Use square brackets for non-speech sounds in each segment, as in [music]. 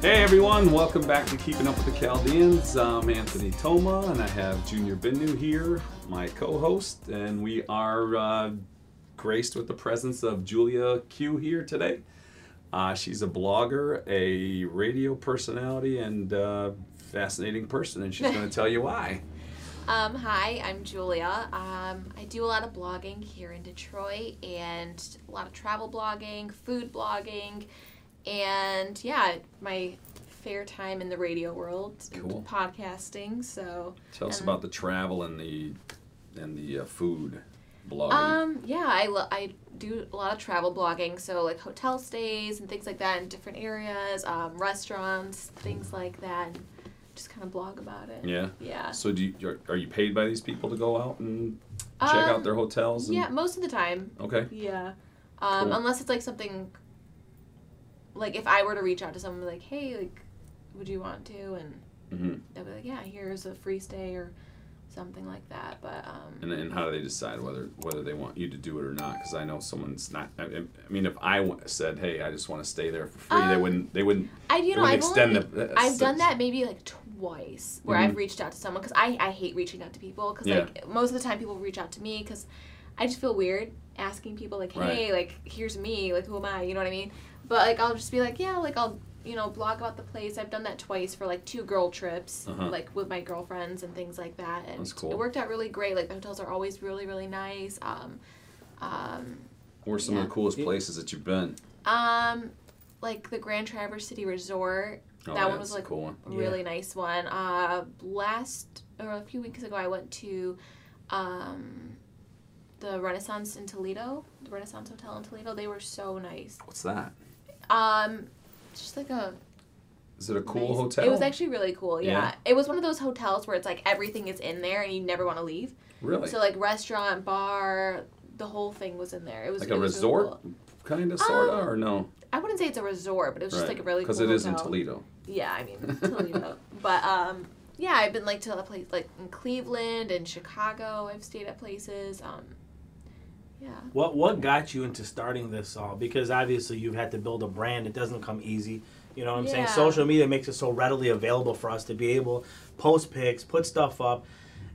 Hey everyone, welcome back to Keeping Up with the Chaldeans. I'm Anthony Toma and I have Junior Binu here, my co host, and we are uh, graced with the presence of Julia Q here today. Uh, she's a blogger, a radio personality, and uh, fascinating person, and she's going [laughs] to tell you why. Um, hi, I'm Julia. Um, I do a lot of blogging here in Detroit and a lot of travel blogging, food blogging, and yeah, my fair time in the radio world, and Cool. podcasting. So, Tell us and- about the travel and the and the uh, food blogging. Um, yeah, I, lo- I do a lot of travel blogging, so like hotel stays and things like that in different areas, um, restaurants, things like that, and just kind of blog about it. yeah. Yeah. So do you, you're- are you paid by these people to go out and check out Um, their hotels? And, Yeah, most of the time. Okay. Yeah. Um, Cool. Unless it's like something, like if I were to reach out to someone like, hey, like, would you want to? And hmm they'll be like, yeah, here's a free stay or something like that. But um, And then how do they decide whether whether they want you to do it or not? Because I know someone's not. I, I mean, if I said, "Hey, I just want to stay there for free," they Um, wouldn't. They wouldn't. I, you They know, I've extend only, the- uh, I've done that maybe like twice where Mhm. I've reached out to someone because I, I hate reaching out to people because Yeah. like most of the time people reach out to me because I just feel weird asking people like, hey, like here's me, like who am I? You know what I mean? But like I'll just be like, yeah, like I'll you know blog about the place. I've done that twice for like two girl trips, Uh-huh. like with my girlfriends and things like that, and That's cool. it worked out really great. Like the hotels are always really really nice. Um, um, Or some of the coolest places that you've been. um, like the Grand Traverse City Resort. Oh, That yeah, one was, that's a like, cool one. a really nice one. Uh, last or a few weeks ago, I went to um, the Renaissance in Toledo, the Renaissance Hotel in Toledo. They were so nice. What's that? Um, just like a Is it a cool nice- hotel? It was actually really cool. Yeah. Yeah. it was one of those hotels where it's like everything is in there and you never want to leave. really So like restaurant, bar, the whole thing was in there. It was like a was really resort, cool. kind of, sorta, Um, or no? I wouldn't say it's a resort, but it was just like a really cool because it is in. Toledo. Yeah, I mean [laughs] Toledo. but um, yeah, I've been like to a place like in Cleveland and Chicago. I've stayed at places. Um, yeah. What what got you into starting this all? Because obviously you've had to build a brand. It doesn't come easy. You know what I'm saying? Social media makes it so readily available for us to be able post pics, put stuff up,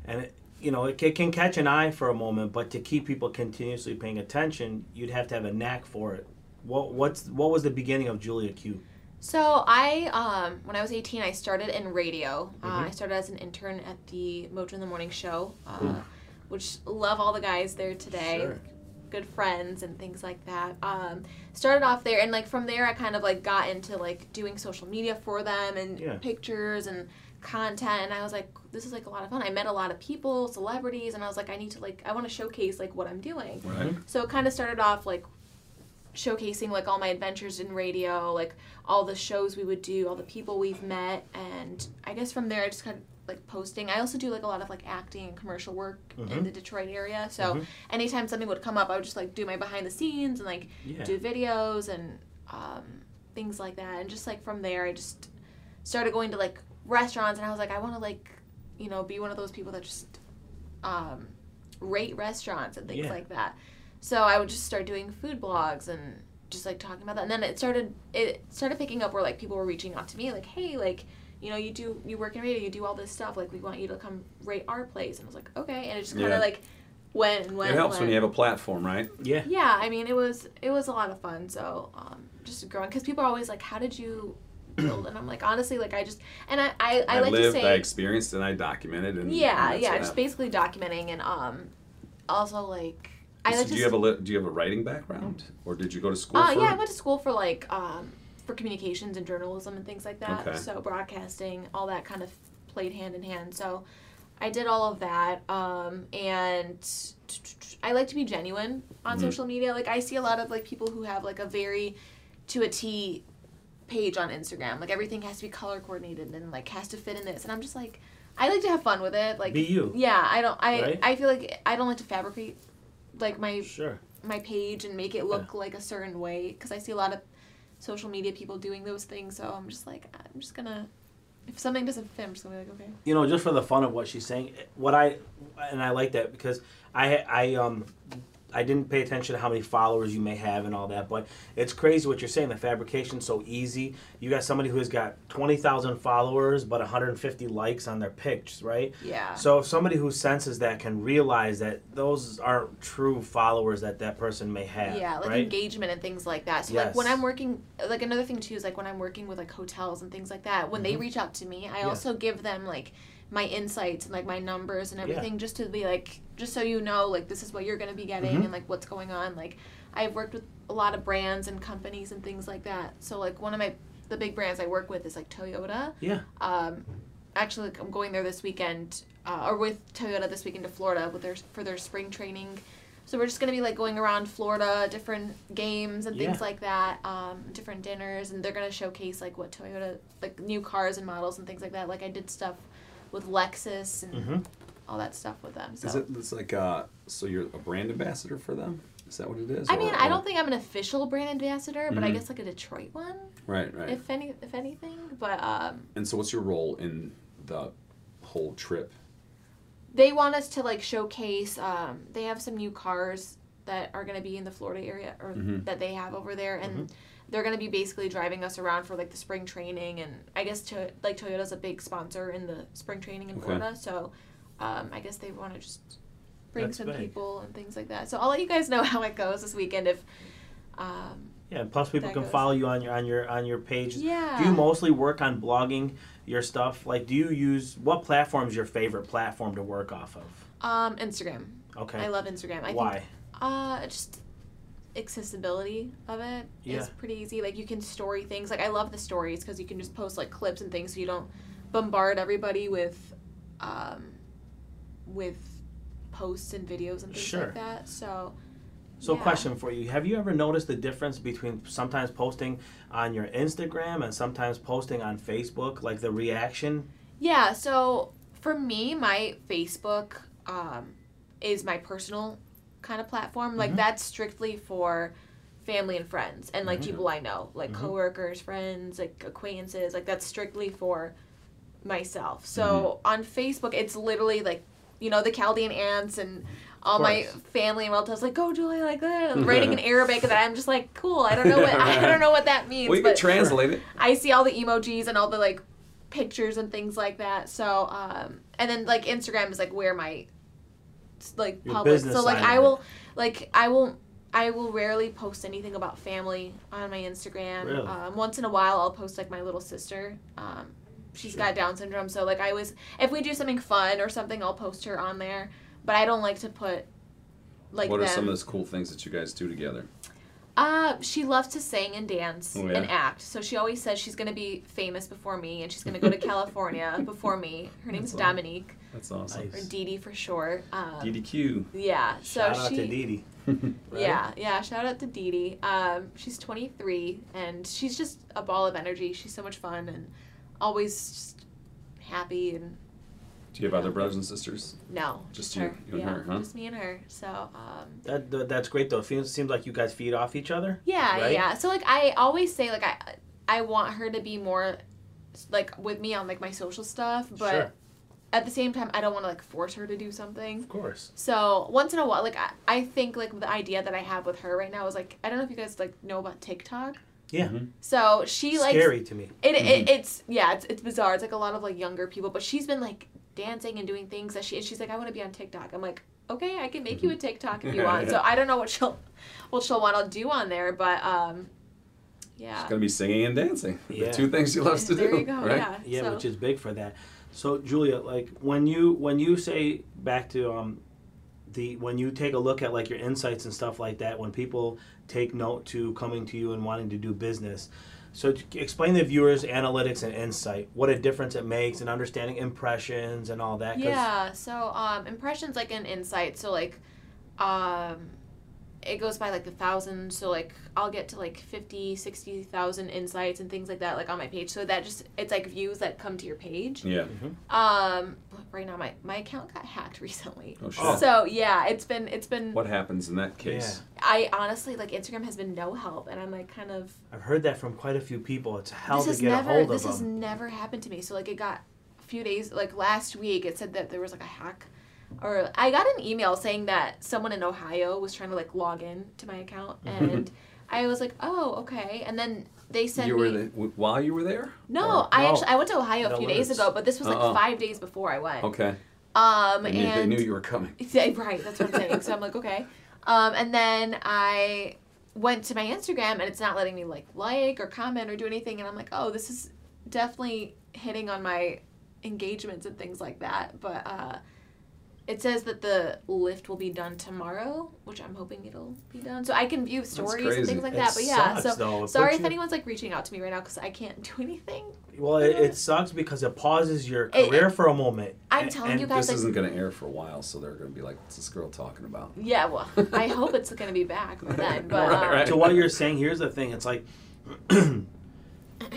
and it, you know it, ca- can catch an eye for a moment. But to keep people continuously paying attention, you'd have to have a knack for it. What what's what was the beginning of Julia Q? So I, um, when I was 18, I started in radio. Uh, Mhm. I started as an intern at the Mojo in the Morning show, uh, which love all the guys there today. Sure. Good friends and things like that. Um, started off there, and like from there, I kind of like got into like doing social media for them and Yeah. pictures and content. And I was like, this is like a lot of fun. I met a lot of people, celebrities, and I was like, I need to like, I want to showcase like what I'm doing. Right. So it kind of started off like showcasing like all my adventures in radio, like all the shows we would do, all the people we've met, and I guess from there I just kind of like posting. I also do like a lot of like acting and commercial work in Mhm. the Detroit area. So Mhm. anytime something would come up, I would just like do my behind the scenes and like Yeah. do videos and um, things like that. And just like from there, I just started going to like restaurants, and I was like, I want to like you know be one of those people that just um, rate restaurants and things Yeah. like that. So I would just start doing food blogs and just like talking about that. And then it started it started picking up where like people were reaching out to me like, hey, like you know you do you work in radio, you do all this stuff. Like we want you to come rate our plays. And I was like, okay. And it just kind of Yeah. like went and went. It helps and when you have a platform, right? Yeah. Yeah, I mean, it was it was a lot of fun. So um, just growing because people are always like, "How did you [clears throat] build?" And I'm like, honestly, like I just and I I, I, like lived, to say, I experienced, and I documented. And yeah, and yeah, what just basically documenting and um, also like I So like do to. you have a li- do you have a writing background, or did you go to school uh, yeah, I went to school for like um for communications and journalism and things like that. Okay. So broadcasting, all that kind of played hand in hand. So I did all of that. Um, and I like to be genuine on Mhm. social media. Like I see a lot of like people who have like a very to a T page on Instagram. Like everything has to be color coordinated and like has to fit in this. And I'm just like I like to have fun with it. Like Be you. Yeah, I don't I Right? I feel like I don't like to fabricate like my Sure. my page and make it look like a certain way because I see a lot of social media people doing those things. So I'm just like, I'm just gonna. If something doesn't fit, I'm just gonna be like, okay. you know, just for the fun of what she's saying, what I and I like that because I I um I didn't pay attention to how many followers you may have and all that, but it's crazy what you're saying. The fabrication's so easy. You got somebody who has got 20,000 followers but 150 likes on their pics, right? Yeah. So if somebody who senses that can realize that those aren't true followers that that person may have, yeah, like right? engagement and things like that. So like when I'm working, like another thing too is like when I'm working with like hotels and things like that. When they reach out to me, I Mm-hmm. Yeah. also give them like my insights and like my numbers and Yeah. everything, just to be like, just so you know, like this is what you're gonna be getting Mhm. and like what's going on. Like I've worked with a lot of brands and companies and things like that. So like one of my the big brands I work with is like Toyota. Yeah. Um, actually, like, I'm going there this weekend, uh, or with Toyota this weekend to Florida with their for their spring training. So we're just gonna be like going around Florida, different games and things Yeah. like that, um, different dinners, and they're gonna showcase like what Toyota, like new cars and models and things like that. Like I did stuff with Lexus and hmm all that stuff with them. So Is it? It's like uh, so you're a brand ambassador for them? Is that what it is? I mean, Or- I don't think I'm an official brand ambassador, but I Mhm. guess like a Detroit one, Right, right. if any, if anything. But um, and so, what's your role in the whole trip? they want us to like showcase um, they have some new cars that are going to be in the florida area or Mhm. that they have over there and Mm-hmm. they're going to be basically driving us around for like the spring training and i guess to, like toyota's a big sponsor in the spring training in Okay. florida so um, i guess they want to just bring That's some big. people and things like that so i'll let you guys know [laughs] how it goes this weekend if um, Yeah, and plus people can goes. follow you on your on your on your page. yeah Do you mostly work on blogging your stuff? Like, do you use what platform is your favorite platform to work off of? um, instagram Okay. i love instagram i Why? think uh just accessibility of it is Yeah. pretty easy like you can story things like i love the stories because you can just post like clips and things so you don't bombard everybody with um with posts and videos and things Sure. like that so So, yeah. question for you: Have you ever noticed the difference between sometimes posting on your Instagram and sometimes posting on Facebook, like the reaction? yeah so for me my facebook um is my personal kind of platform like Mhm. that's strictly for family and friends and like Mhm. people i know like Mhm. coworkers friends like acquaintances like that's strictly for myself so Mm-hmm. on facebook it's literally like you know the chaldean aunts and all my family and relatives like go julia like [laughs] that writing in arabic and i'm just like cool i don't know what i don't know what that [laughs] means Well, you but can translate it. I see all the emojis and all the like pictures and things like that. So, um, and then like Instagram is like where my like Your public. business So like I of will like I will I will rarely post anything about family on my Instagram. Really? Um, once in a while I'll post like my little sister. Um, she's Sure. got Down syndrome, so like I always if we do something fun or something, I'll post her on there. But I don't like to put like what are some of those cool things that you guys do together? Uh, she loves to sing and dance Oh, yeah? and act. So she always says she's gonna be famous before me, and she's gonna go to [laughs] California before me. Her name's That's awesome. Dominique That's awesome. or Dee Dee for short. Um, DDQ. Yeah. So Shout out she. to Dee Dee. [laughs] right? Yeah, yeah. Shout out to Dee Dee. Um, she's 23 and she's just a ball of energy. She's so much fun and always just happy and Do you have other brothers and sisters? no, Just just, you- her. you and yeah, her, huh? just me and her. So um, That, that that's great though. It feels, seems like you guys feed off each other. Yeah, Right? yeah. So like I always say like I I want her to be more like with me on like my social stuff, but Sure. at the same time I don't want to like force her to do something. Of course. So once in a while, like I, I think like the idea that I have with her right now is like I don't know if you guys like know about TikTok. Yeah. Mhm. So she like Scary to me. it, Mm-hmm. it it's yeah it's it's bizarre. It's like a lot of like younger people, but she's been like dancing and doing things that she and she's like I want to be on TikTok. I'm like okay, I can make you a TikTok if you [laughs] want. So I don't know what she'll what she'll want to do on there, but um yeah. She's gonna be singing and dancing. Yeah. The two things she loves to there do. you go. right? Yeah. Yeah, so, which is big for that. So Julia, like when you when you say back to um the when you take a look at like your insights and stuff like that, when people take note to coming to you and wanting to do business. So to explain the viewers analytics and insight, what a difference it makes and understanding impressions and all that. 'cause- Yeah. So um, impressions like an insight. So like, um, it goes by like the thousand. So like I'll get to like 50, 60,000 insights and things like that like on my page. So that just it's like views that come to your page. Yeah. Um, but right now my my account got hacked [laughs] recently. Oh shit. Oh. So yeah, it's been it's been. What happens in that case? I honestly like Instagram has been no help, and I'm like kind of. I've heard that from quite a few people. It's hell this to get never a hold of this of has them. never happened to me. So like it got a few days like last week. It said that there was like a hack or I got an email saying that someone in Ohio was trying to like log in to my account, [laughs] and I was like, oh, okay. And then they sent You me. the, while you were there? no, Or- I No. actually I went to Ohio a few days ago, but this was like Uh-uh. five days before I went. Okay. Um, They knew, and they knew you were coming. [laughs] Yeah, right, that's what I'm saying. so I'm like, okay. Um, and then I went to my Instagram and it's not letting me like like or comment or do anything and I'm like, oh, this is definitely hitting on my engagements and things like that. But uh it says that the lift will be done tomorrow, which I'm hoping it'll be done. So I can view stories and things like It that. But yeah, sucks, so though. Sorry puts if you- anyone's like reaching out to me right now because I can't do anything. Well, it, it [laughs] sucks because it pauses your It- career for a moment. I'm And- telling and you guys, This like- isn't going to air for a while, so they're going to be like, what's this girl talking about? Yeah, well, I hope it's [laughs] gonna be back then. But Right, um, right. to what you're saying, here's the thing: it's like [clears throat] [clears throat]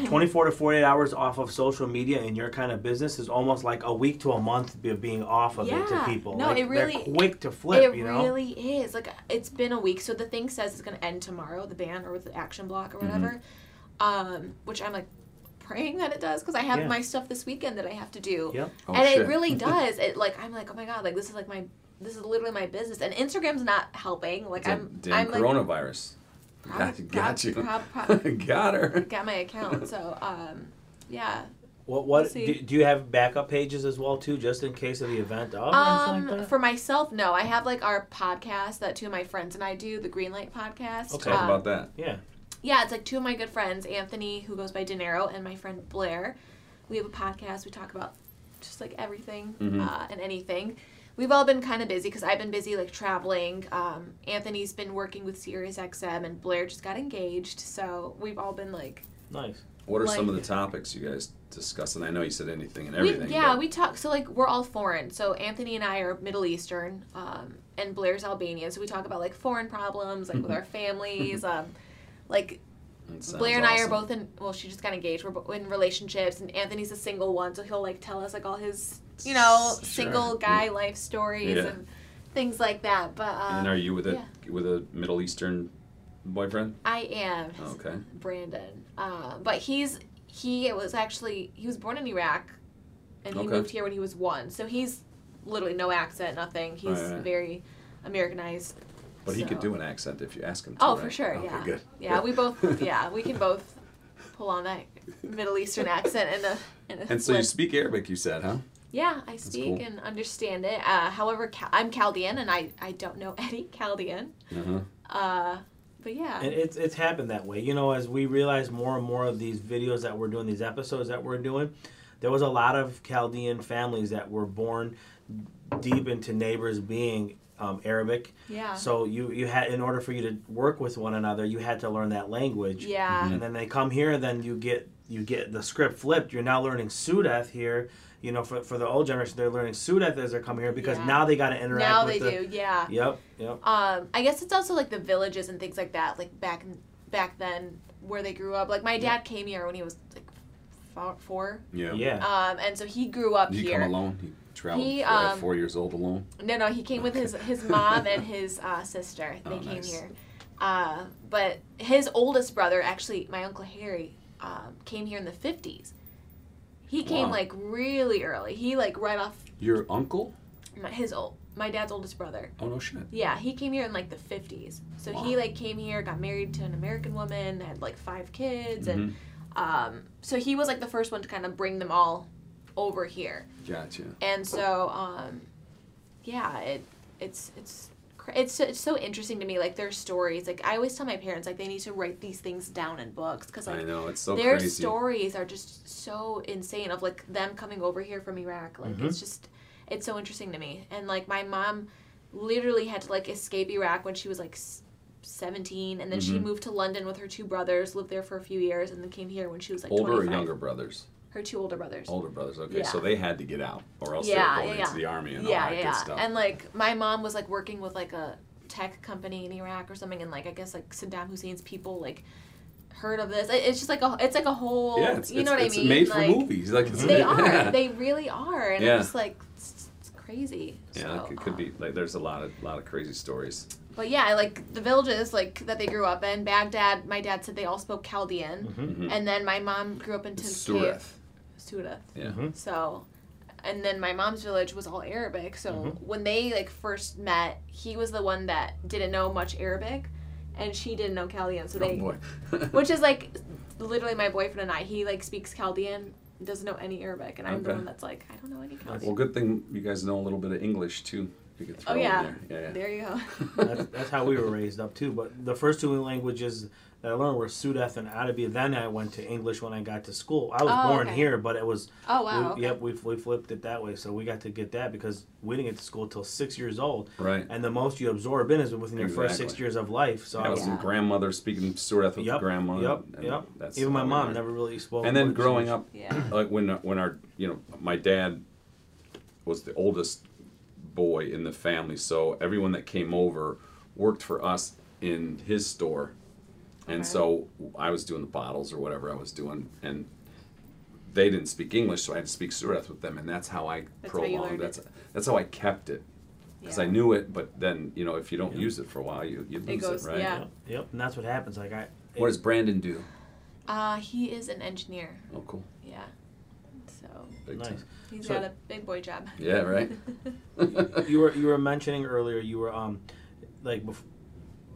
24 to 48 hours off of social media in your kind of business is almost like a week to a month of being off of it to Yeah. people. No, Like, it really- they're quick to flip. it you know, really is. Like it's been a week, so the thing says it's gonna end tomorrow, the ban or the action block or whatever. Um, which I'm like praying that it does because I have Yeah. my stuff this weekend that I have to do, Yep. Oh, and shit. it really [laughs] does. It like I'm like oh my god, like this is like my this is literally my business, and Instagram's not helping. Like Damn, I'm damn I'm coronavirus. prob- got, got you. prob- prob- [laughs] got her. got my account, so um, yeah. What what We'll do, do you have backup pages as well too, just in case of the event of Um, like that? for myself, no. I have like our podcast that two of my friends and I do, the Greenlight podcast. Okay. Talk Um, about that. yeah. Yeah, it's like two of my good friends, Anthony, who goes by De Niro, and my friend Blair. We have a podcast. We talk about just like everything Mhm. uh, and anything. We've all been kind of busy because I've been busy like traveling. Um, Anthony's been working with Sirius XM, and Blair just got engaged. So we've all been like, Nice. What are some of the topics you guys discuss? And I know you said anything and we, everything. yeah, but- we talk. So like we're all foreign. So Anthony and I are Middle Eastern, um, and Blair's Albanian. So we talk about like foreign problems, like with [laughs] our families. Um, like Blair and I are both in. Well, she just got engaged. We're bo- in relationships, and Anthony's a single one, so he'll like tell us like all his, you know, Sure. single guy life stories Yeah. and things like that. But um, And are you with a yeah. with a Middle Eastern boyfriend? I am Okay. Brandon, uh, but he's he was actually he was born in Iraq, and he Okay. moved here when he was one. So he's literally no accent, nothing. He's Right, right. very Americanized. But he could do an accent if you ask him to. Oh, right? for sure. Okay, yeah. good. Yeah, Good. we both. [laughs] Yeah, we can both pull on that Middle Eastern accent in a in a. And so you speak Arabic, you said, huh? Yeah, I speak cool. and understand it. Uh, however, Cal- I'm Chaldean, and I I don't know [laughs] any Chaldean. Uh-huh. Uh, but yeah. And it's it's happened that way. You know, as we realize more and more of these videos that we're doing, these episodes that we're doing, there was a lot of Chaldean families that were born deep into neighbors being um, Arabic. yeah. So you you had in order for you to work with one another, you had to learn that language. yeah. Mhm. And then they come here, and then you get you get the script flipped. You're now learning Sudeth here. You know, for, for the old generation, they're learning Sudeth as they're coming here because Yeah. now they got to interact Now with they the. do. Yeah. Yep, yep. Um, I guess it's also like the villages and things like that. Like back back then, where they grew up. Like my dad came here when he was like four. four. Yeah. Yeah. Um, and so he grew up Did he here. come alone? He traveled He, for, at um, four years old alone? No, no, he came with his his mom and [laughs] his uh, sister. They Oh, came nice. here. Uh, but his oldest brother, actually, my uncle Harry, um, came here in the fifties. He came Wow. like really early. He like right off Your uncle? my, his old my dad's oldest brother. Oh, no shit. Yeah, he came here in like the fifties. So he like came here, got married to an American woman, had like five kids, and Mhm. um, so he was like the first one to kind of bring them all over here. Gotcha. and so um yeah it it's it's it's it's so interesting to me like their stories like i always tell my parents like they need to write these things down in books because I like know, it's so their crazy. stories are just so insane of like them coming over here from iraq like Mhm. it's just it's so interesting to me and like my mom literally had to like escape iraq when she was like 17 and then she Mhm. moved to london with her two brothers lived there for a few years and then came here when she was like Older or younger brothers? Her two older brothers Older brothers, okay. Yeah. So they had to get out, or else Yeah, they were going yeah. into the army and yeah, all that yeah, good stuff. And like my mom was like working with like a tech company in Iraq or something, and like I guess like Saddam Hussein's people like heard of this. It's just like a it's like a whole yeah, it's, you it's, know what it's I mean? made like, for movies. Like it's, They yeah. are. They really are, and Yeah. I'm just like it's, it's crazy. yeah, So, it could um, be like there's a lot of lot of crazy stories. But yeah, like the villages like that they grew up in. Baghdad. My dad said they all spoke Chaldean, Mhm. Mhm. and then my mom grew up in Tuskegee. Sureth. Suda. Yeah. Mhm. So, and then my mom's village was all Arabic. So Mhm. when they like first met, he was the one that didn't know much Arabic, and she didn't know Chaldean. So oh they, boy. [laughs] which is like literally my boyfriend and I. He like speaks Chaldean, doesn't know any Arabic, and I'm the one that's like I don't know any well, good thing you guys know a little bit of English too. You could throw Oh in yeah. there. Yeah, there you go. [laughs] that's, that's how we were raised up too. But the first two languages that I learned were Sudeth and Arabic. Then I went to English when I got to school. I was Oh, born okay. here, but it was oh wow. we, okay. yep we, we flipped it that way. So we got to get that because we didn't get to school till six years old, Right. and the most you absorb in is within your first six years of life. So I I was was, some Yeah. grandmother speaking Surat with Yep, grandma. yep, and yep. That's even my mom learned. never really spoke. And then growing English. up, Yeah. [clears throat] like when when our you know my dad was the oldest boy in the family, so everyone that came over worked for us in his store, and Okay. so I was doing the bottles or whatever I was doing, and they didn't speak English, so I had to speak Surat with them, and that's how I That's prolonged. learned That's it. that's how I kept it. Because I knew it, but then you know if you don't Yeah. use it for a while, you you lose it, goes- right? yeah. Yep, yep, and that's what happens. Like I, What does Brandon do? Uh, he is an engineer. Oh, cool. Yeah. So Big Nice. time. he's So- got a big boy job. Yeah, right. [laughs] you were you were mentioning earlier you were um like bef-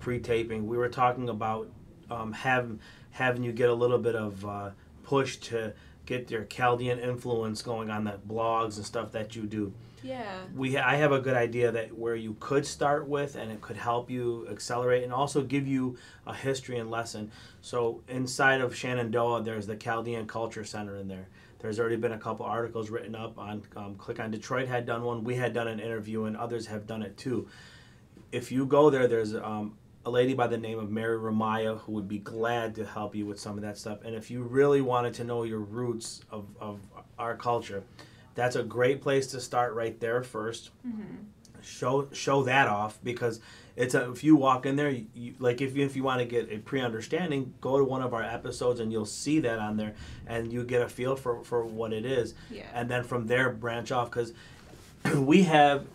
pre-taping we were talking about um having having you get a little bit of uh, push to get your Chaldean influence going on the blogs and stuff that you do yeah. we I have a good idea that where you could start with and it could help you accelerate and also give you a history and lesson. So inside of Shenandoah, there's the Chaldean Culture Center in there. There's already been a couple articles written up on um, Click on Detroit had done one. We had done an interview and others have done it too. If you go there, there's um, a lady by the name of Mary Romaya who would be glad to help you with some of that stuff. And if you really wanted to know your roots of, of our culture, that's a great place to start right there 1st mm-hmm. Show show that off because it's a if you walk in there, you, like if you, if you want to get a pre understanding, go to one of our episodes and you'll see that on there, and you get a feel for for what it is, Yeah. and then from there branch off because [clears throat] we have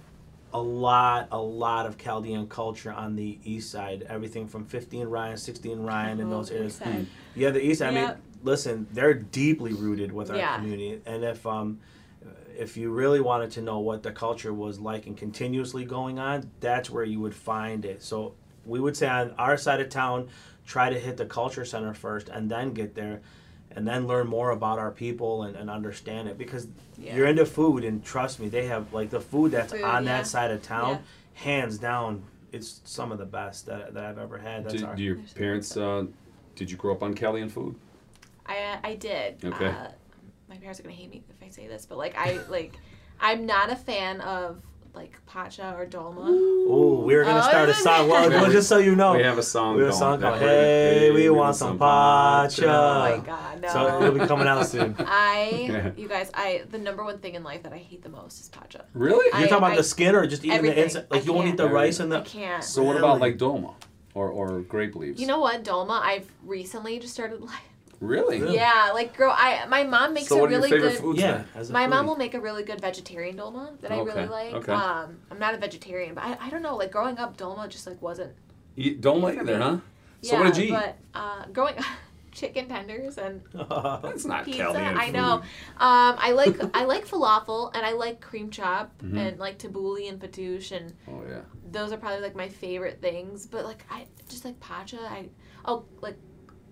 a lot a lot of Chaldean culture on the east side. Everything from 15 Ryan, 16 Ryan, and Oh, those areas. east side. Yeah, the east. I mean, listen, they're deeply rooted with our Yeah. community, and if um, if you really wanted to know what the culture was like and continuously going on, that's where you would find it. So we would say on our side of town, try to hit the culture center first, and then get there, and then learn more about our people and, and understand it because Yeah. you're into food, and trust me, they have like the food that's Food, on yeah. that side of town, Yeah. hands down. It's some of the best that, that I've ever had. That's Do, our, do your parents? Uh, did you grow up on Chaldean food? I I did. Okay. Uh, my parents are gonna hate me if I say this, but like I like, I'm not a fan of like pacha or dolma. Oh, we're gonna Oh, start a is it? song. Well, well, we- just so you know, we have a song. we have a song called we're- "Hey, we want some pacha." Oh my god, no. So it'll be coming out soon. [laughs] I, [laughs] you guys, I the number one thing in life that I hate the most is pacha. Really? You're I- talking about I- the skin or just even the everything. inside? Like I you won't eat can't. the rice and the. I the. can't. so what about like dolma or or grape leaves? You know what, dolma? I've recently just started [laughs] like, Really? Really? yeah, like girl, I my mom makes So a what are your really favorite good. foods Yeah, then? as a My mom will make a really good vegetarian dolma that I Okay, really like. okay. Um, I'm not a vegetarian, but I, I don't know. Like growing up, dolma just like wasn't. You don't like For either, me. huh? Yeah, So what did you eat? but uh, growing [laughs] chicken tenders and [laughs] That's not pizza. Chaldean I know. Um, I like I like falafel and I like cream chop [laughs] Mhm. and like tabbouleh and fatouche and Oh yeah. those are probably like my favorite things. But like I just like pacha. I oh like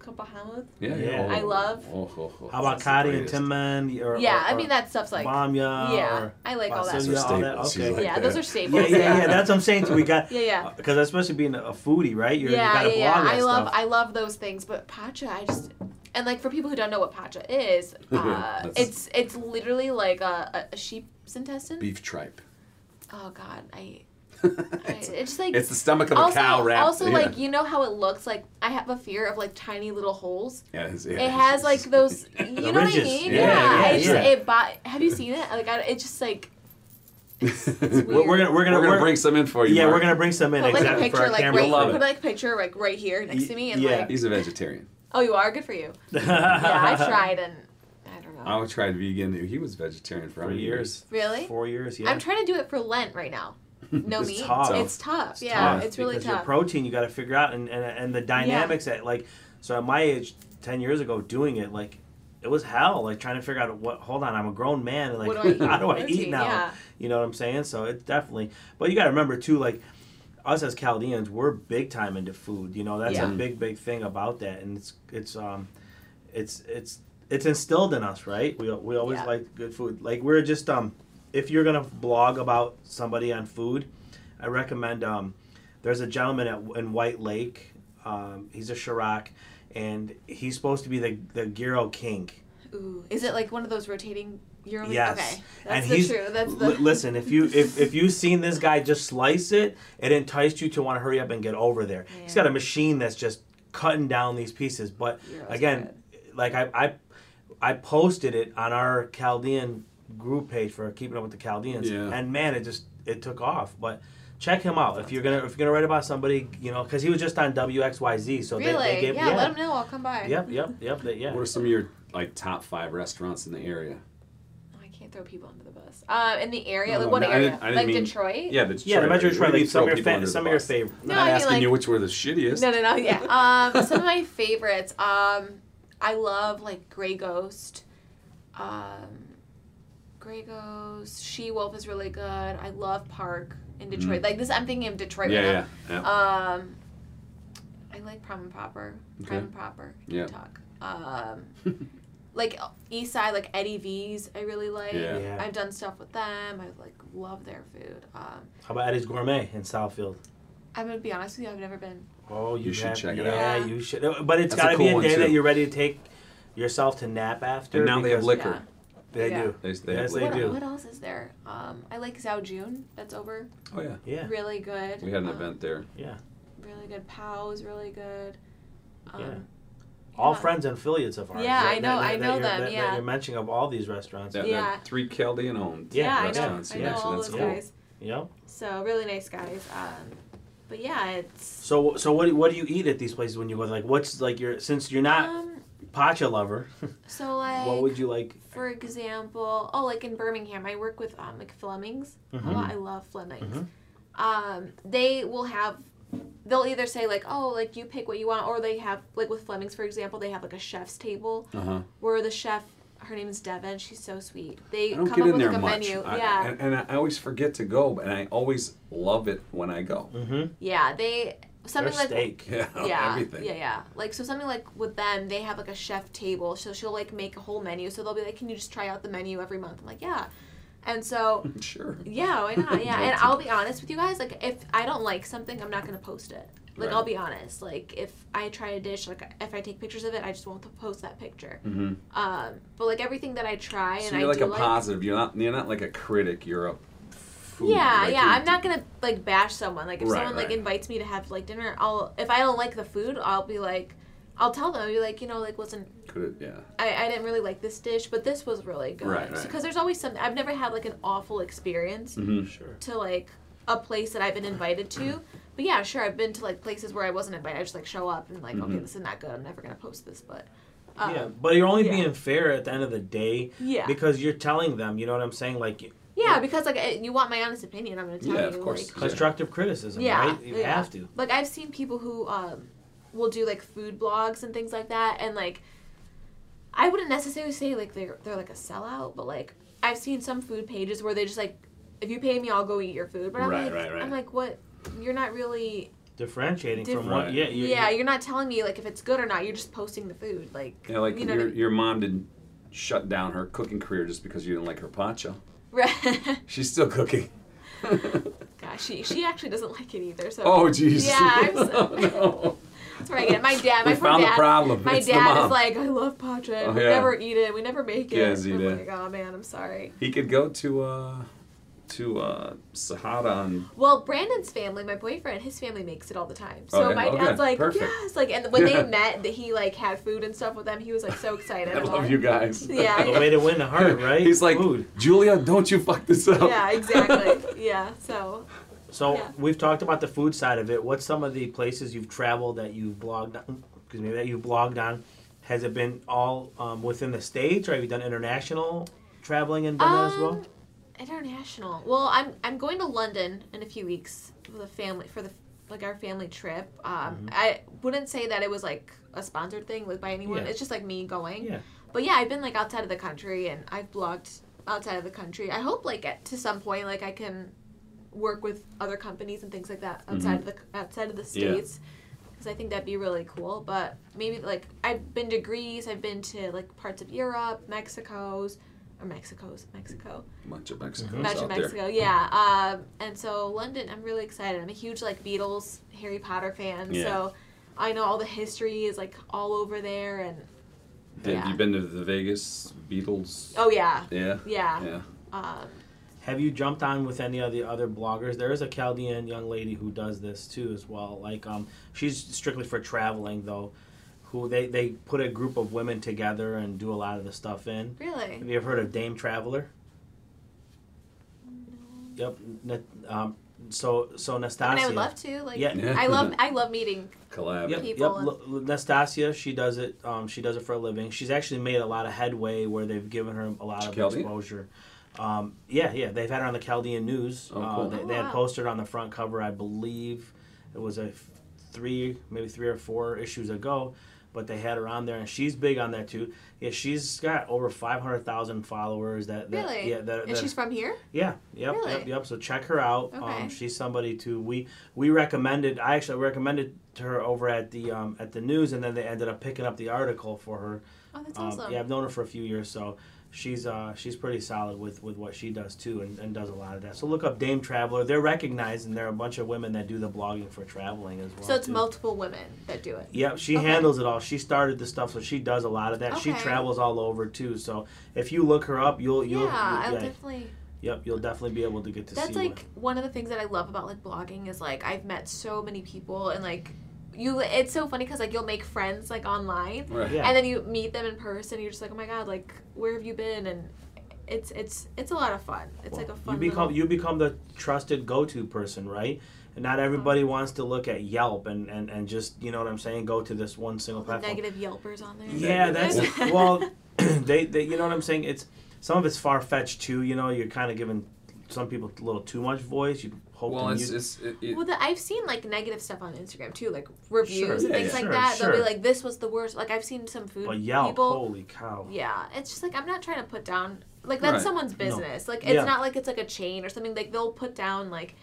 kapahamud. Yeah. Yeah. I love- Oh, oh, oh, How about that's Kadi and. Timman? Or, Yeah, or, I mean that stuff's like Bamya. yeah. Or, I like all that. Those Those are are all that- okay. like yeah, that. those are staples. yeah, yeah, yeah. That's what I'm saying. Too. We got [laughs] yeah, yeah. because especially being a foodie, right? You're, you yeah, gotta yeah, blog yeah. that I love. I love those things, but pacha, I just and like for people who don't know what pacha is, [laughs] uh, it's it's literally like a, a, a sheep's intestine. Beef tripe. Oh God, I, I [laughs] it's just like It's the stomach of a also cow wrapped. also yeah. like you know how it looks like I have a fear of like tiny little holes. Yeah, it's- yeah, It has like those, [laughs] you know what I ridges. mean? Yeah, Yeah, yeah, I just, yeah. it. Bo- have you seen it? Like, I, it just like. [laughs] It's, it's weird. We're, we're gonna we're gonna, We're gonna we're- bring some in for you. Yeah, Mark. we're gonna bring some in Put like a exactly for picture, our like camera. right, love put it. like a picture like right here next to me, and Yeah. like, He's a vegetarian. oh, you are good for you. Yeah, I've tried, and I don't know. I tried vegan. He was vegetarian for, for years. Really? Four years. Yeah. I'm trying to do it for Lent right now. [laughs] No It's meat. tough. It's tough. It's yeah, tough it's really because your protein you got to figure out and, and and the dynamics that like so at my age 10 years ago doing it like it was hell. Like trying to figure out what. Hold on, I'm a grown man. and, Like do [laughs] how do I eat now? yeah. You know what I'm saying? So it's definitely. But you got to remember too, like us as Chaldeans, we're big time into food. You know, that's Yeah. a big big thing about that, and it's it's um, it's it's it's instilled in us, right? We we always Yeah. like good food. Like we're just um, if you're gonna blog about somebody on food, I recommend um, there's a gentleman at, in White Lake. Um, he's a Chirac, and he's supposed to be the the gyro king. Ooh, is it like one of those rotating? You're Yes. Okay, that's and the he's true. That's the. li- listen. If you if if you've seen this guy just slice it, it enticed you to want to hurry up and get over there. He's got a machine that's just cutting down these pieces. But Gyro's again, like I, I I posted it on our Chaldean group page for keeping up with the Chaldeans, Yeah. and man, it just it took off. But check him out if you're gonna if you're gonna write about somebody, you know, because he was just on WXYZ, so really? they, they gave yeah, let them know. I'll come by. Yep, yep, yep. They, yeah. What are some of your like top five restaurants in the area? Oh, I can't throw people under the bus. Uh, in the area, No, like no, what no, I area? didn't- I didn't like mean- Detroit. Yeah, but Yeah, the Metro Detroit, Detroit, like some of your people fa- the some of your bus. favorite. No, I'm I not mean, asking like- you which were the shittiest. No, no, no. Yeah. [laughs] Um, some of my favorites. Um, I love like Grey Ghost. Um, Grey Ghost. She Wolf is really good. I love Parc in Detroit. Like this, I'm thinking of Detroit. Mm. Yeah, right yeah, yeah. Um, I like Prime and Proper. Prime and Proper. Yeah. Talk. Um, [laughs] like East Side, like Eddie V's. I really like. Yeah. Yeah. I've done stuff with them. I like love their food. Um, How about Eddie's Gourmet in Southfield? I'm gonna be honest with you. I've never been. Oh, you, You should have- check it yeah, out. Yeah, you should. But it's That's a got to cool be a day too. that you're ready to take yourself to nap after. And now they have because liquor. They Yeah. do. They, they Yes, they what, do. what else is there? Um, I like Zhao Jun. That's over. Oh yeah, Yeah, Really good. we had an Um, event there. yeah. Really good. Pow is really good. Um, Yeah. All yeah. friends and affiliates of ours. Yeah, that- I know- that- I know you're- them, That, yeah. that you're mentioning of all these restaurants. That, Yeah. that three Chaldean owned Yeah, Yeah, I know. restaurants. I yeah, know so all that's those cool. guys. Yep. So really nice guys. Um, but yeah, it's. So, so what? do- What do you eat at these places when you go? Like, what's like your since you're not Um, pacha lover, so [laughs] like. what would you like? For example, oh, like in Birmingham, I work with um, like Flemings. Mhm. A lot. I love Flemings. Mhm. Um, they will have. They'll either say like, oh, like you pick what you want, or they have like with Flemings, for example, they have like a chef's table Uh huh. where the chef, her name is Devin. She's so sweet. They I don't come get up in with there like a much. menu. I- yeah, and, and I always forget to go, and I always love it when I go. Mm-hmm. yeah. They something Their like steak. [laughs] Yeah, yeah, everything. yeah, yeah. Like so, something like with them, they have like a chef table. So she'll like make a whole menu. So they'll be like, "Can you just try out the menu every month?" I'm like, "Yeah," and so [laughs] Sure. yeah, why not? [laughs] Yeah, and. I'll be honest with you guys. Like, if I don't like something, I'm not gonna post it. Like, Right. I'll be honest. Like, if I try a dish, like if I take pictures of it, I just won't post that picture. Mm-hmm. Um, but like everything that I try and So you're I like a like, positive. You're not. You're not like a critic. You're a. Food, yeah, like yeah. you're- I'm not gonna like bash someone. Like if Right, someone like right. invites me to have like dinner, I'll if I don't like the food, I'll be like, I'll tell them. I'll be like, you know, like listen, Could it, yeah. I, I didn't really like this dish, but this was really good. Right, right. Because there's always something. I've never had like an awful experience Mm-hmm. Sure. to like a place that I've been invited to. But yeah, sure, I've been to like places where I wasn't invited. I just like show up and like, okay, Mhm. this is not good. I'm never gonna post this, but um, yeah, but you're only yeah. being fair at the end of the day yeah, because you're telling them. You know what I'm saying? Like yeah, because like eh, you want my honest opinion, I'm gonna tell Yeah, you. Yeah, of course. Like, constructive criticism, Yeah, right? You yeah. have to. like I've seen people who um will do like food blogs and things like that, and like I wouldn't necessarily say like they're they're like a sellout, but like I've seen some food pages where they just like, if you pay me, I'll go eat your food. But I'm Right, like, right, right. I'm like, what? You're not really. Differentiating from what? Yeah, you yeah, you're not telling me like if it's good or not. You're just posting the food. Like, Yeah, like you know, your what your mom didn't shut down her cooking career just because you didn't like her pacha. Mean? She's still cooking. [laughs] Gosh, she she actually doesn't like it either. So oh jeez. Yeah, I'm [laughs] so- oh, no. that's where I get it. My dad, my we found dad. the problem. My it's dad is like, I love pacha. Oh, we yeah. never eat it. We never make it. Yes, eat I'm like, oh man, I'm sorry. he could go to uh to uh Sahara and Well, Brandon's family, my boyfriend, his family makes it all the time. So Oh, yeah? my Oh, dad's good. like, Perfect. yes, like, and when they [laughs] met, that he like had food and stuff with them, he was like so excited. I love it. you guys. [laughs] Yeah, the way to win the heart, right? [laughs] He's like, food. Julia, don't you fuck this up. Yeah, exactly. yeah. So So Yeah. we've talked about the food side of it. What's some of the places you've traveled that you've blogged on? Excuse me, that you've blogged on. Has it been all um, within the states, or have you done international traveling and done that as well? International. Well, I'm I'm going to London in a few weeks for the family for the like our family trip. Um, Mhm. I wouldn't say that it was like a sponsored thing like by anyone. Yeah. It's just like me going. Yeah. But yeah, I've been like outside of the country and I've blogged outside of the country. I hope like at, to some point like I can work with other companies and things like that outside of the outside of the Mm-hmm. Yeah. states. Because I think that'd be really cool, but maybe like I've been to Greece, I've been to like parts of Europe, Mexico's, or Mexico's, Mexico, Much of Mexico. Much of Mexico, yeah. Um, and so London, I'm really excited. I'm a huge like Beatles, Harry Potter fan, Yeah. so I know all the history is like all over there, and Have Yeah. you been to the Vegas Beatles? oh yeah, Yeah. yeah. Yeah. Um, Have you jumped on with any of the other bloggers? There is a Chaldean young lady who does this too as well. Like um, she's strictly for traveling though. Who they they put a group of women together and do a lot of the stuff in. really. Have you ever heard of Dame Traveler? No. Yep. Um, so so I Nastasia. mean, I would love to. Like, Yeah. Yeah. I love, I love meeting. Collab. Yep, people yep. L- Nastasia, she does it. Um, she does it for a living. She's actually made a lot of headway where they've given her a lot of Chaldean? exposure. Um, yeah, yeah, they've had her on the Chaldean News. Oh, uh, cool. they, Oh, they had wow. posted on the front cover, I believe, it was a three, maybe three or four issues ago, but they had her on there, and she's big on that too. Yeah, she's got over five hundred thousand followers. That, that Really? yeah, that, And that- she's from here. yeah, yep, Really? yep, yep. So check her out. Okay. Um, she's somebody to we we recommended. I actually recommended to her over at the um, at the news, and then they ended up picking up the article for her. Oh, that's Um, awesome. Yeah, I've known her for a few years, so she's uh, she's pretty solid with, with what she does too, and, and does a lot of that. So look up Dame Traveler. They're recognized, and there are a bunch of women that do the blogging for traveling as well. So it's too. multiple women that do it. Yep, she Okay. handles it all. She started the stuff, so she does a lot of that. She travels all over too. So if you look her up, you'll you'll yeah, I'll yeah, definitely. yep, you'll definitely be able to get to see. That's like one of the things that I love about like blogging is like I've met so many people and like you. It's so funny because like you'll make friends like online Right. Yeah. and then you meet them in person. and You're just like, oh my god, like where have you been? And it's it's it's a lot of fun. It's like a fun. you become little- you become the trusted go-to person right and not uh-huh. everybody wants to look at yelp and, and, and just you know what i'm saying go to this one single the platform negative Yelpers on there. yeah that's [laughs] well [clears throat] they, they you know what i'm saying it's some of it's far-fetched too you know you're kind of giving some people a little too much voice you hope Well, to it's, it's it, it, Well, the, I've seen like negative stuff on Instagram too, like reviews Sure, and yeah, things yeah. like Sure, that. They'll be like, "This was the worst." Like I've seen some food but yelp people. holy cow Yeah, it's just like I'm not trying to put down like that's Right. someone's No. business. Like it's Yeah. not like it's like a chain or something. Like they'll put down like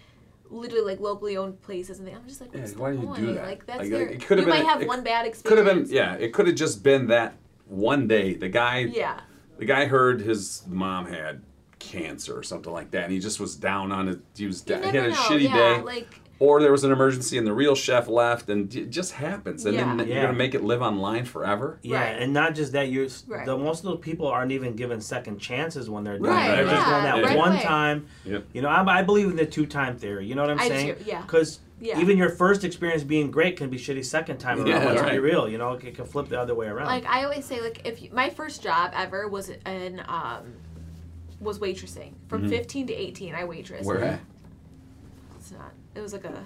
literally like locally owned places and they, I'm just like, Yeah, why the do you point? do that? Like that's Like, your. it could've you been- might have it one bad could have been yeah. It could have just been that one day. The guy Yeah. the guy heard his mom had cancer or something like that, and he just was down on it. He was You da- he had a know. shitty yeah, day. Like or there was an emergency and the real chef left, and it just happens. And then Yeah. you're gonna make it live online forever. yeah Right. and not just that you're Right. the most of those people aren't even given second chances when they're done. Right, it they're just yeah, going that right one away. time Yep. you know I, I believe in the two-time theory you know what i'm I do saying too, yeah. because Yeah. even your first experience being great can be shitty second time around. Yeah, Let's right. be real, you know, it can flip the other way around. like I always say like if you, my first job ever was in um was waitressing from Mhm. 15 to 18 I waitressed. Where at? It's not. It was like a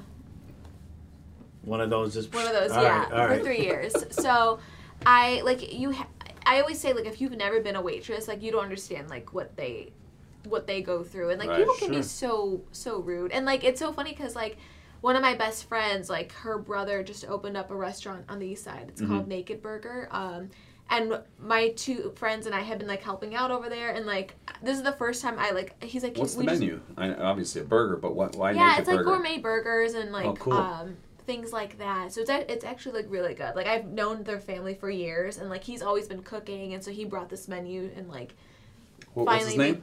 one of those just one of those all yeah right, for right. three [laughs] years so i like you ha- i always say like if you've never been a waitress like you don't understand like what they what they go through and like Right, people can sure. be so so rude and like it's so funny because like one of my best friends like her brother just opened up a restaurant on the east side it's Mm-hmm. called naked burger um and my two friends and I have been like helping out over there, and like this is the first time I like. He's like, What's the "We just- menu? I, obviously a burger, but what? Why yeah, naked it's like burger? gourmet burgers and like Oh, cool. um things like that. So it's it's actually like really good. Like I've known their family for years, and like he's always been cooking, and so he brought this menu and like What- what's his finally- name?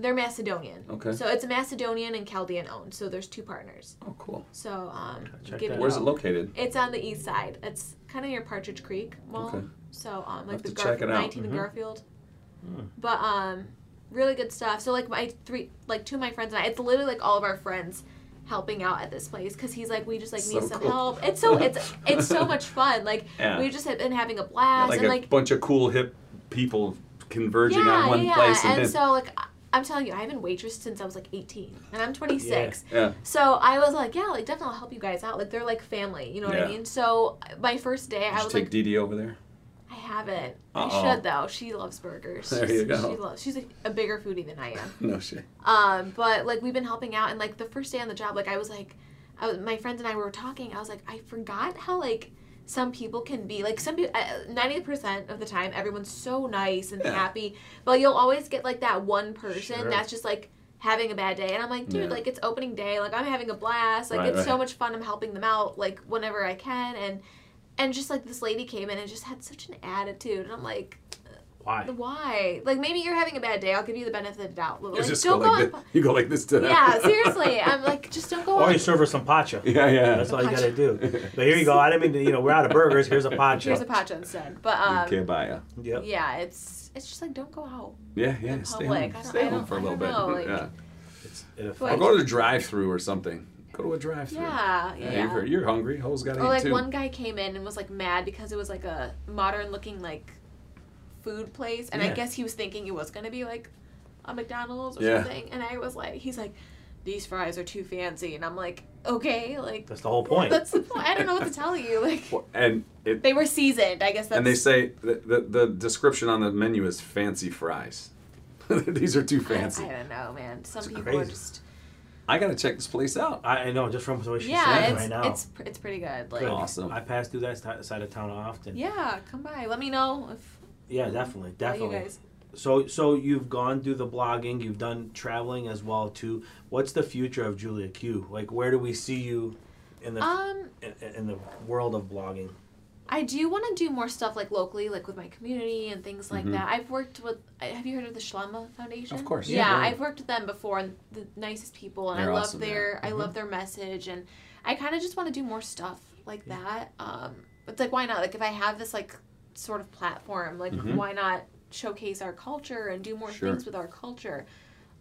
they're Macedonian. Okay. So it's Macedonian and Chaldean owned. So there's two partners. Oh, cool. So um, Check give it Where's a it located? It's on the east side. It's kind of near Partridge Creek Mall. Okay. So um, like the to check it Garfield, 19 and Mhm. Garfield. Mm. But um, really good stuff. So like my three, like two of my friends and I, it's literally like all of our friends helping out at this place because he's like we just like need some cool. help. It's so it's [laughs] it's so much fun. Like Yeah. we just have been having a Yeah, blast like and a like bunch of cool hip people converging yeah, on one place. yeah, place, and then so like. I- I'm telling you, I haven't waitressed since I was like 18, and I'm 26. yeah, So I was like, yeah, like definitely I'll help you guys out. Like they're like family, you know what Yeah. I mean? So my first day, Did I was take like, Dee Dee over there? I haven't. Uh-oh. I should though. She loves burgers. There She's- you go. She loves. She's a, a bigger foodie than I am. [laughs] No shit. Um, but like we've been helping out, and like the first day on the job, like I was like, I was, my friends and I were talking. I was like, I forgot how like some people can be like some people. Ninety percent of the time, everyone's so nice and Yeah. happy, but you'll always get like that one person Sure. that's just like having a bad day. And I'm like, dude, Yeah. like it's opening day. Like I'm having a blast. Like Right, it's so much fun. I'm helping them out like whenever I can. And and just like this lady came in and just had such an attitude, and I'm like, Why? why? Like maybe you're having a bad day. I'll give you the benefit of the doubt. But [laughs] You like, just go don't go. like on- this. You go like this to them. yeah, seriously. I'm like, [laughs] just don't go out. Or on. you serve her some pacha. Yeah, yeah. That's all you gotta do. [laughs] But here you go. I didn't mean to, you know, we're out of burgers. Here's a pacha. Here's a pacha instead. But um, okay, bye. ya. Yep. yeah, it's it's just like don't go out. Yeah, yeah. In Stay public. home. I don't- Stay I home don't- for a little bit. know, like- yeah. It's, it Or affects. go to the drive-through or something. Go to a drive-through. Yeah, yeah. Hey, you're, you're hungry. Ho's got to Or eat like too. one guy came in and was like mad because it was like a modern looking like food place, and I guess he was thinking it was gonna be like a McDonald's or Yeah. something, and I was like, he's like, these fries are too fancy, and I'm like, okay, like That's the whole point. that's the point. I don't know what to tell you. [laughs] Like Well, And it they were seasoned. I guess that's and they say the, the the description on the menu is fancy fries. [laughs] These are too fancy. I don't know, man. Some It's people are just I gotta check this place out. I, I know just from the way she's yeah, saying it's right now. it's it's pretty good. Like Good. Awesome. I pass through that sti- side of town often. yeah, come by. Let me know if Yeah, definitely, all you definitely. guys. So, so you've gone through the blogging, you've done traveling as well too. What's the future of Julia Q? Like, where do we see you in the Um, in, in the world of blogging? I do want to do more stuff like locally, like with my community and things like Mhm. that. I've worked with. Have you heard of the Shlama Foundation? Of course. Yeah, Yeah. I've worked with them before, and the nicest people, and They're I love awesome, their. I Mhm. love their message, and I kind of just want to do more stuff like that. Um, it's like why not? Like if I have this like sort of platform, like Mhm. why not showcase our culture and do more Sure. things with our culture?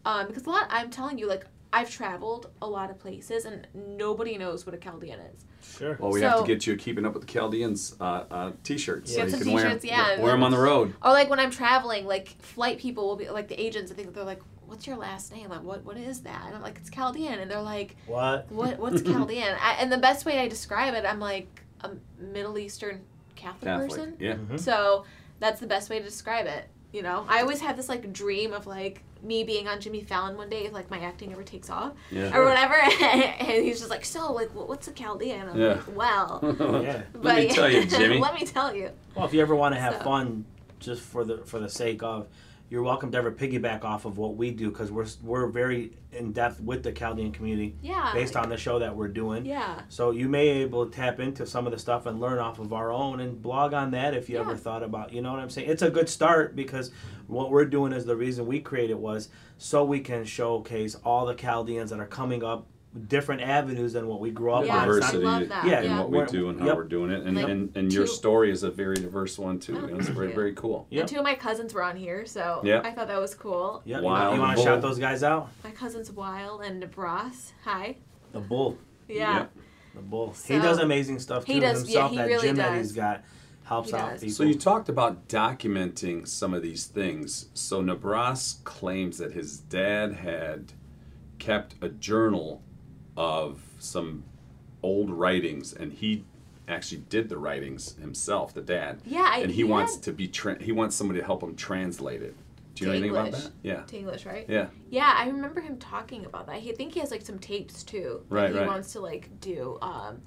Um, because a lot, I'm telling you, like I've traveled a lot of places, and nobody knows what a Chaldean is. Sure. Well, we have to get you a keeping up with the Chaldeans uh, uh, t-shirts. Get so some you can wear, t-shirts, yeah, and wear them on the road. Or like when I'm traveling, like flight people will be like the agents. I think they're like, "What's your last name? Like, what what is that?" And I'm like, "It's Chaldean," and they're like, What? "What [laughs] what's Chaldean?" I, and the best way I describe it, I'm like a Middle Eastern Catholic, Catholic. person. Yeah. Mhm. So that's the best way to describe it. You know, I always have this like dream of like me being on Jimmy Fallon one day if like my acting ever takes off Yeah. or whatever, [laughs] and he's just like, "So like, what, what's a Chaldean?" I'm Yeah. like, "Well." Yeah. [laughs] But Let me tell you, [laughs] Jimmy. let me tell you. Well, if you ever want to have So- fun, just for the for the sake of, you're welcome to ever piggyback off of what we do because we're we're very in depth with the Chaldean community Yeah. based on the show that we're doing. Yeah. So you may be able to tap into some of the stuff and learn off of our own and blog on that if you Yeah. ever thought about, you know what I'm saying? It's a good start because what we're doing is the reason we created was so we can showcase all the Chaldeans that are coming up different avenues than what we grew up Yeah, on. It's not- I love that. Yeah, in Yeah. what we do and how yep. we're doing it, and Like, and, and your two- story is a very diverse one too. Oh, it's very very cool. Yep. And two of my cousins were on here, so Yep. I thought that was cool. Yeah, you Wild want, you want to shout those guys out? My cousins Wild and Brass. Hi. The Bull. Yeah. Yep. The Bull. he does amazing stuff too He does- yeah, himself. he that really gym that does. he's got helps He out does. people. So you talked about documenting some of these things. So Nebraska claims that his dad had kept a journal of some old writings, and he actually did the writings himself, the dad. Yeah, I, and he he wants to be tra- he wants somebody to help him translate it. Do you know To anything about that? Yeah. to English, right? Yeah. Yeah, I remember him talking about that. I think he has like some tapes too. that Right, He right. wants to like do. Um,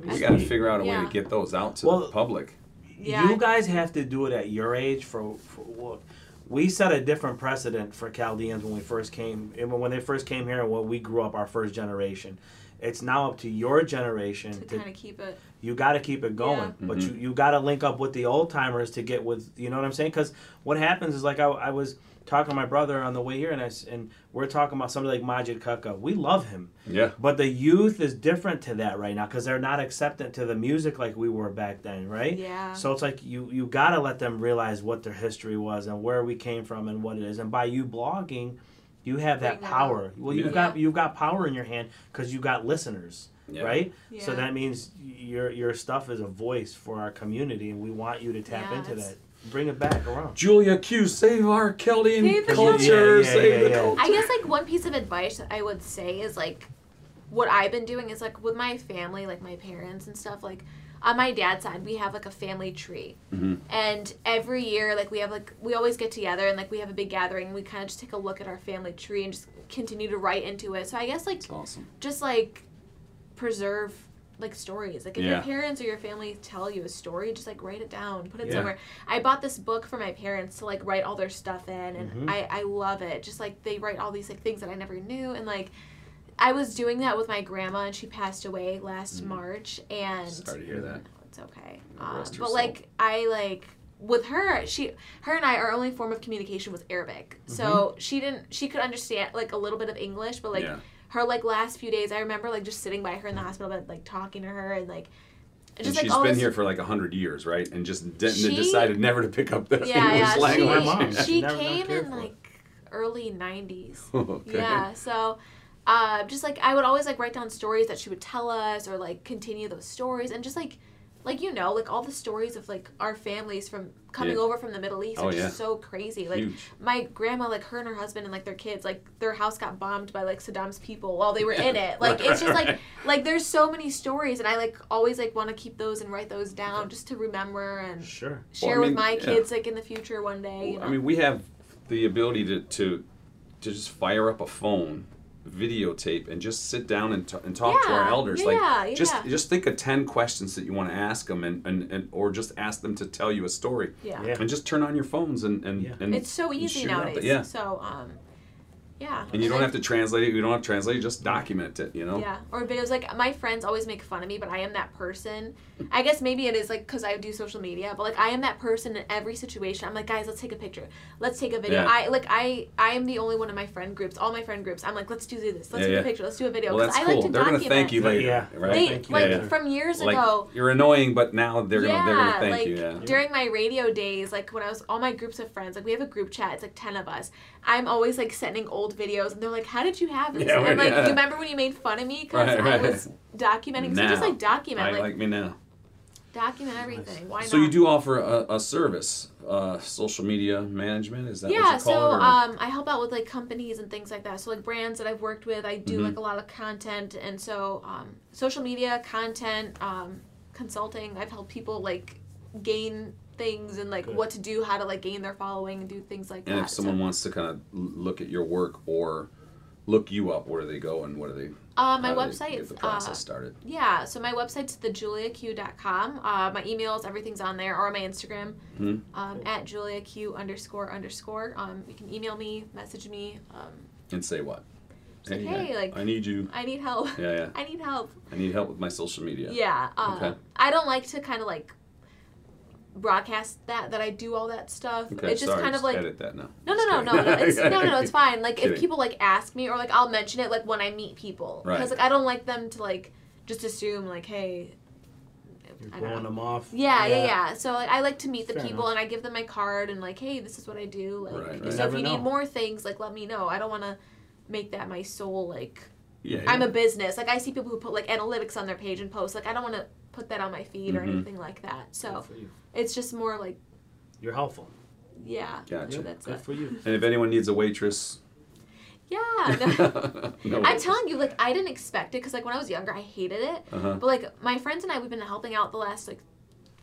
We I got to figure out a way to get those out to Well- the public. Yeah. You guys have to do it at your age for, for look. We set a different precedent for Chaldeans when we first came, when they first came here, and when we grew up, our first generation. It's now up to your generation to to kind of keep it. you got to keep it going Yeah. but Mhm. you, you got to link up with the old timers to get with you know what i'm saying because what happens is like I, I was talking to my brother on the way here and I, s- and we're talking about somebody like majid kaka we love him Yeah. but the youth is different to that right now because they're not acceptant to the music like we were back then right Yeah. so it's like you you got to let them realize what their history was and where we came from and what it is and by you blogging you have that Bring that power well you've got you've got power in your hand because you got listeners Yeah. right yeah. so that means your your stuff is a voice for our community, and we want you to tap Yeah, into it's- that. Bring it back around. Julia Q, save our Chaldean Save culture, Yeah, yeah, save yeah, the culture. I guess like one piece of advice that I would say is like what I've been doing is like with my family, like my parents and stuff, like on my dad's side, we have like a family tree. Mhm. And every year, like we have like we always get together and like we have a big gathering. And we kind of just take a look at our family tree and just continue to write into it. So I guess like awesome. just like preserve like stories. Like if Yeah. your parents or your family tell you a story, just like write it down, put it Yeah. somewhere. I bought this book for my parents to like write all their stuff in, and Mhm. I I love it. Just like they write all these like things that I never knew, and like. I was doing that with my grandma, and she passed away last Mm. March. And Sorry to hear that. No, it's okay. Um, but soul. like I like with her, she, her and I, our only form of communication was Arabic. So she didn't, she could understand like a little bit of English, but like yeah. Her like last few days, I remember like just sitting by her in the hospital bed, like talking to her and like And just like she's all been this- here for like a hundred years, right? And just de- She- decided never to pick up the Yeah, [laughs] English yeah. She, language. My mom. she came in like early '90s. [laughs] okay. Yeah, so uh, just like I would always like write down stories that she would tell us, or like continue those stories, and just like, like you know, like all the stories of like our families from coming Yeah. over from the Middle East Oh, are just yeah. so crazy. Like Huge. my grandma, like her and her husband and like their kids, like their house got bombed by like Saddam's people while they were in it. Like Right, it's just right, like like there's so many stories, and I like always like want to keep those and write those down just to remember and Sure. share Well, I with mean, my yeah. kids like in the future one day. You know? I mean, we have the ability to, to to just fire up a phone, videotape, and just sit down and, t- and talk to our elders. yeah, like, just yeah. just think of ten questions that you want to ask them, and, and, and or just ask them to tell you a story, yeah. Yeah. and just turn on your phones and and, Yeah. and It's so easy shoot nowadays. Yeah. So um, yeah. And you don't have to translate it. You don't have to translate it. Just document it. You know. Yeah, or videos like my friends always make fun of me, but I am that person. I guess maybe it is like because I do social media, but like I am that person in every situation. I'm like, guys, let's take a picture, let's take a video. Yeah. I like I I am the only one in my friend groups, all my friend groups. I'm like, let's do this, let's Yeah, take yeah. a picture, let's do a video. Well, 'cause that's I cool. like to They're gonna document. thank you later, Yeah. right? They Thank you. like Yeah. from years like ago. you're annoying, but now they're gonna they're gonna thank like you. Yeah. during my radio days, like when I was all my groups of friends, like we have a group chat. It's like ten of us. I'm always like sending old videos, and they're like, "How did you have this?" Yeah, and I'm like, yeah. "You remember when you made fun of me because Right, I was documenting?" So just like document, I like, like me now. document everything. Why not? So you do offer a, a service, uh, social media management. Is that yeah, what you so it? um, I help out with like companies and things like that. So like brands that I've worked with, I do Mhm. like a lot of content, and so um, social media content, um, consulting. I've helped people like gain things and like Good. what to do, how to like gain their following and do things like and that. if someone so, wants to kind of look at your work or look you up, where do they go and what are they? uh, my how do they website, Get the uh, process started. yeah. So my website's thejuliaq.com. Uh, my emails, everything's on there, or my Instagram Mhm. um, at juliaq underscore underscore. Um, you can email me, message me. Um, And say what? It's like, hey, I, like- I need you. I need help. Yeah, yeah. [laughs] I need help. I need help with my social media. Yeah. uh, Okay. I don't like to kind of like broadcast that that I do all that stuff. Okay, it's just sorry, kind of like edit that now. no, no, [laughs] no, no, no. It's no, no, no. It's fine. Like Kidding. if people like ask me or like I'll mention it like when I meet people Right. because like I don't like them to like just assume like hey. You're I don't blowing them off. Yeah, yeah, yeah, So like, I like to meet the Fair people and I give them my card and like, hey, this is what I do. Like, Right, so right. if you know. need more things, like, let me know. I don't want to make that my sole like Yeah, I'm a business. Like I see people who put like analytics on their page and post. Like I don't want to put that on my feed or Mhm. anything like that. So Good for you. it's just more like You're helpful. yeah. Gotcha. That's Good it. for you. And if anyone needs a waitress, Yeah. [laughs] no I'm telling you, like I didn't expect it because like when I was younger, I hated it. Uh-huh. But like my friends and I, we've been helping out the last like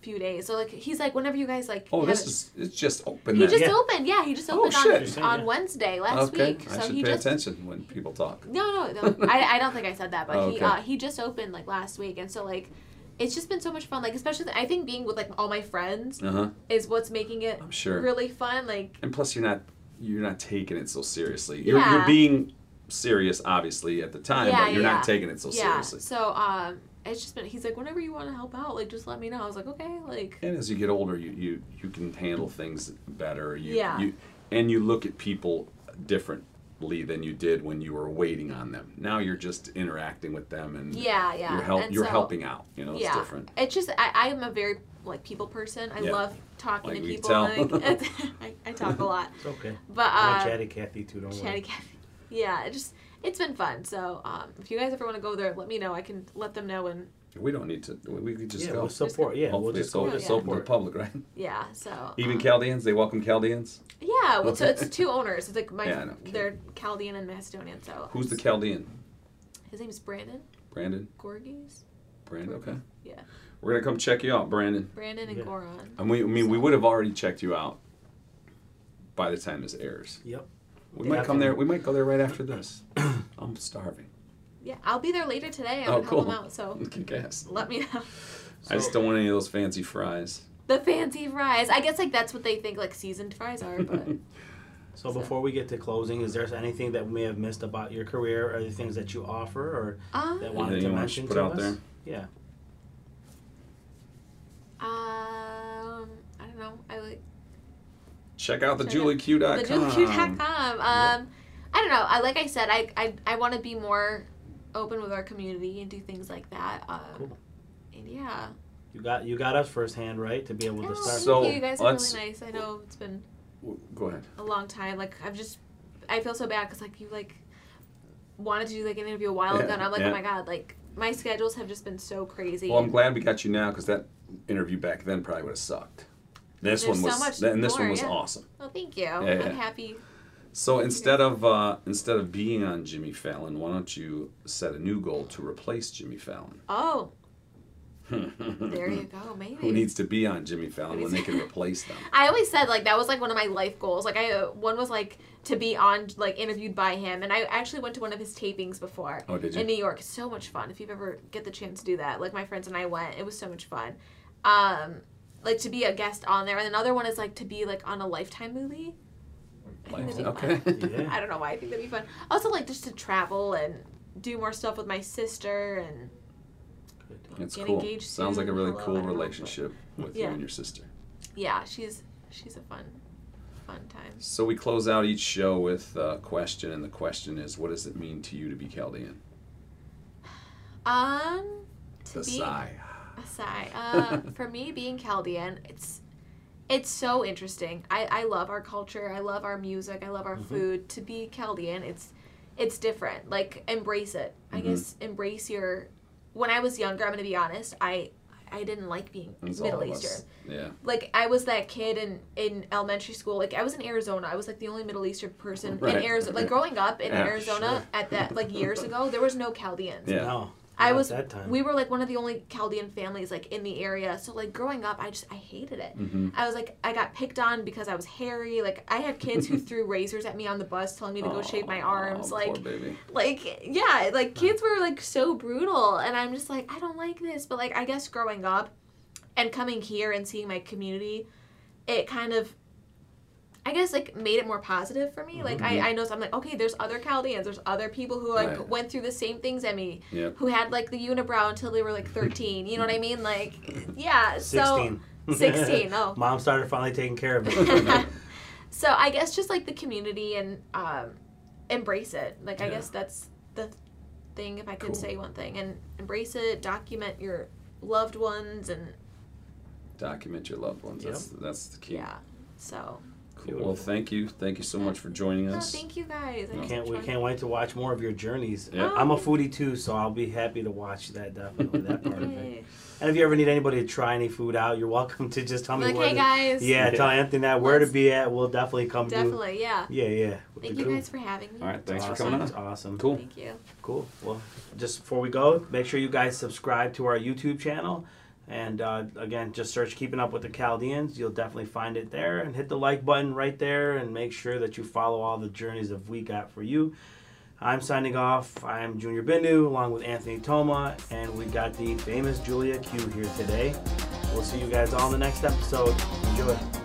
few days. So like he's like, whenever you guys like, Oh, have this it- is it's just open. He then. just Yeah. opened. Yeah, he just Oh, opened shit. on on Wednesday last okay, week. I So should he pay just attention when people talk. No, no, no. I, I don't think I said that, but Oh, he [laughs] uh, he just opened like last week, and so like, it's just been so much fun. Like especially, I think being with like all my friends Uh huh. is what's making it I'm sure. really fun. Like And plus, you're not you're not taking it so seriously. You're Yeah. you're being serious, obviously, at the time, Yeah, but you're yeah. not taking it so yeah. seriously. So um, it's just been. He's like, whenever you want to help out, like just let me know. I was like, okay, like And as you get older, you you, you can handle things better. You, Yeah. You, and you look at people differently than you did when you were waiting on them. Now you're just interacting with them, and yeah, yeah. you're help And you're so- helping out. You know, it's yeah. different. It's just I I am a very like people person. I Yeah. love talking Like to people. tell. Like, [laughs] I, I talk a lot, It's okay. but I'm uh, a chatty Cathy too. Don't worry. Chatty worry. Cathy. Yeah, it just it's been fun. So um, if you guys ever want to go there, let me know. I can let them know and We don't need to. We we could just yeah, go. we'll support. Yeah, Hopefully, we'll just it's go open, to it's open to the support. public, right? yeah. So Even um, Chaldeans, they welcome Chaldeans. Yeah, well, so it's [laughs] two owners. It's like my Yeah, I know, they're Chaldean and Macedonian. So Who's the it's- Chaldean? His name is Brandon Brandon. Gorgies. Brandon. Okay. Yeah. We're gonna come check you out, Brandon. Brandon and Yeah. Goron. And we, I mean, we would have already checked you out by the time this airs. Yep. We might come there. We might go there right after this. [coughs] I'm starving. Yeah, I'll be there later today. I'm Oh, gonna cool. help them out. So [laughs] Kick ass. let me know. I just don't want any of those fancy fries. The fancy fries. I guess like that's what they think like seasoned fries are, but [laughs] So before we get to closing, is there anything that we may have missed about your career, or the things that you offer, or um, that wanted to you want mention to put to us? there? Yeah. um, I don't know. I like Check out the Check out juliaq.com. the JoeQ.com. Um, I don't know. I like I said, I I, I want to be more open with our community and do things like that. Um, Cool. And yeah. You got you got us firsthand, right, to be able No, to start. So, thank you. You guys are really nice. I know it's been Go ahead. a long time. Like I've just, I feel so bad because like you like wanted to do like an interview a while ago, and I'm like, yeah. oh my god, like my schedules have just been so crazy. Well, I'm glad we got you now because that interview back then probably would have sucked. This There's one so was, much and this more, one was yeah. awesome. well, thank you. yeah. I'm happy. So instead of uh, instead of being on Jimmy Fallon, why don't you set a new goal to replace Jimmy Fallon? Oh, [laughs] there you go. Maybe. Who needs to be on Jimmy Fallon when they can [laughs] replace them? I always said like that was like one of my life goals. Like I uh, one was like to be on like interviewed by him, and I actually went to one of his tapings before Oh, did you? in New York. So much fun. If you've ever get the chance to do that, like my friends and I went, it was so much fun. Um, like to be a guest on there, and another one is like to be like on a Lifetime movie. I be Okay. [laughs] Yeah. I don't know why I think that'd be fun. Also like just to travel and do more stuff with my sister and It's Get cool. engaged Sounds like a really Hello, cool don't know, but- relationship with you and your sister. yeah, she's she's a fun fun time. So we close out each show with a question, and the question is, what does it mean to you to be Chaldean? Um, to The be sigh. a sigh. Uh, for me, being Chaldean, it's it's so interesting. I I love our culture. I love our music. I love our Mhm. food. To be Chaldean, it's it's different. Like embrace it. I Mhm. guess embrace your. When I was younger, I'm gonna be honest. I I didn't like being It's Middle Eastern. Yeah. Like I was that kid in in elementary school. Like I was in Arizona. I was like the only Middle Eastern person Right. in Arizona. Like [laughs] growing up in Yeah, Arizona sure. at that like years [laughs] ago, there was no Chaldeans. Yeah. No. I was that time. we were like one of the only Chaldean families like in the area. So like growing up, I just I hated it. Mm-hmm. I was like I got picked on because I was hairy. Like I had kids who [laughs] threw razors at me on the bus, telling me to go shave my arms. Poor Like like yeah, like kids were like so brutal, and I'm just like I don't like this. But like I guess growing up and coming here and seeing my community, it kind of. I guess like made it more positive for me. Like Mhm. I, I know I'm like okay, there's other Chaldeans, there's other people who like Right. went through the same things at me, Yep. who had like the unibrow until they were like 13. You know what I mean? Like, [laughs] yeah. So 16. [laughs] 16. Oh. [laughs] Mom started finally taking care of me. so I guess just like the community and um, embrace it. Like I guess that's the thing. If I could Cool. say one thing, and embrace it. Document your loved ones, and Document your loved ones. Yep. That's that's the key. yeah. So Cool. Well, thank you. Thank you so much for joining no, us. thank you guys. I can't we can't wait to watch more of your journeys. Yeah. Oh. I'm a foodie too, so I'll be happy to watch that definitely that part of it. And if you ever need anybody to try any food out, you're welcome to just tell me Like, where. hey to- guys. Yeah, tell Anthony that where to Let's- be at. We'll definitely come do. Definitely, yeah. Yeah, yeah. Thank you guys for having me. All right. Thanks awesome. for coming It's on. awesome. Cool. Thank you. Cool. Well, just before we go, make sure you guys subscribe to our YouTube channel. And uh, again, just search Keeping Up with the Chaldeans. You'll definitely find it there. And hit the like button right there and make sure that you follow all the journeys that we got for you. I'm signing off. I'm Junior Bindu along with Anthony Toma. And we got the famous Julia Q here today. We'll see you guys all in the next episode. Enjoy.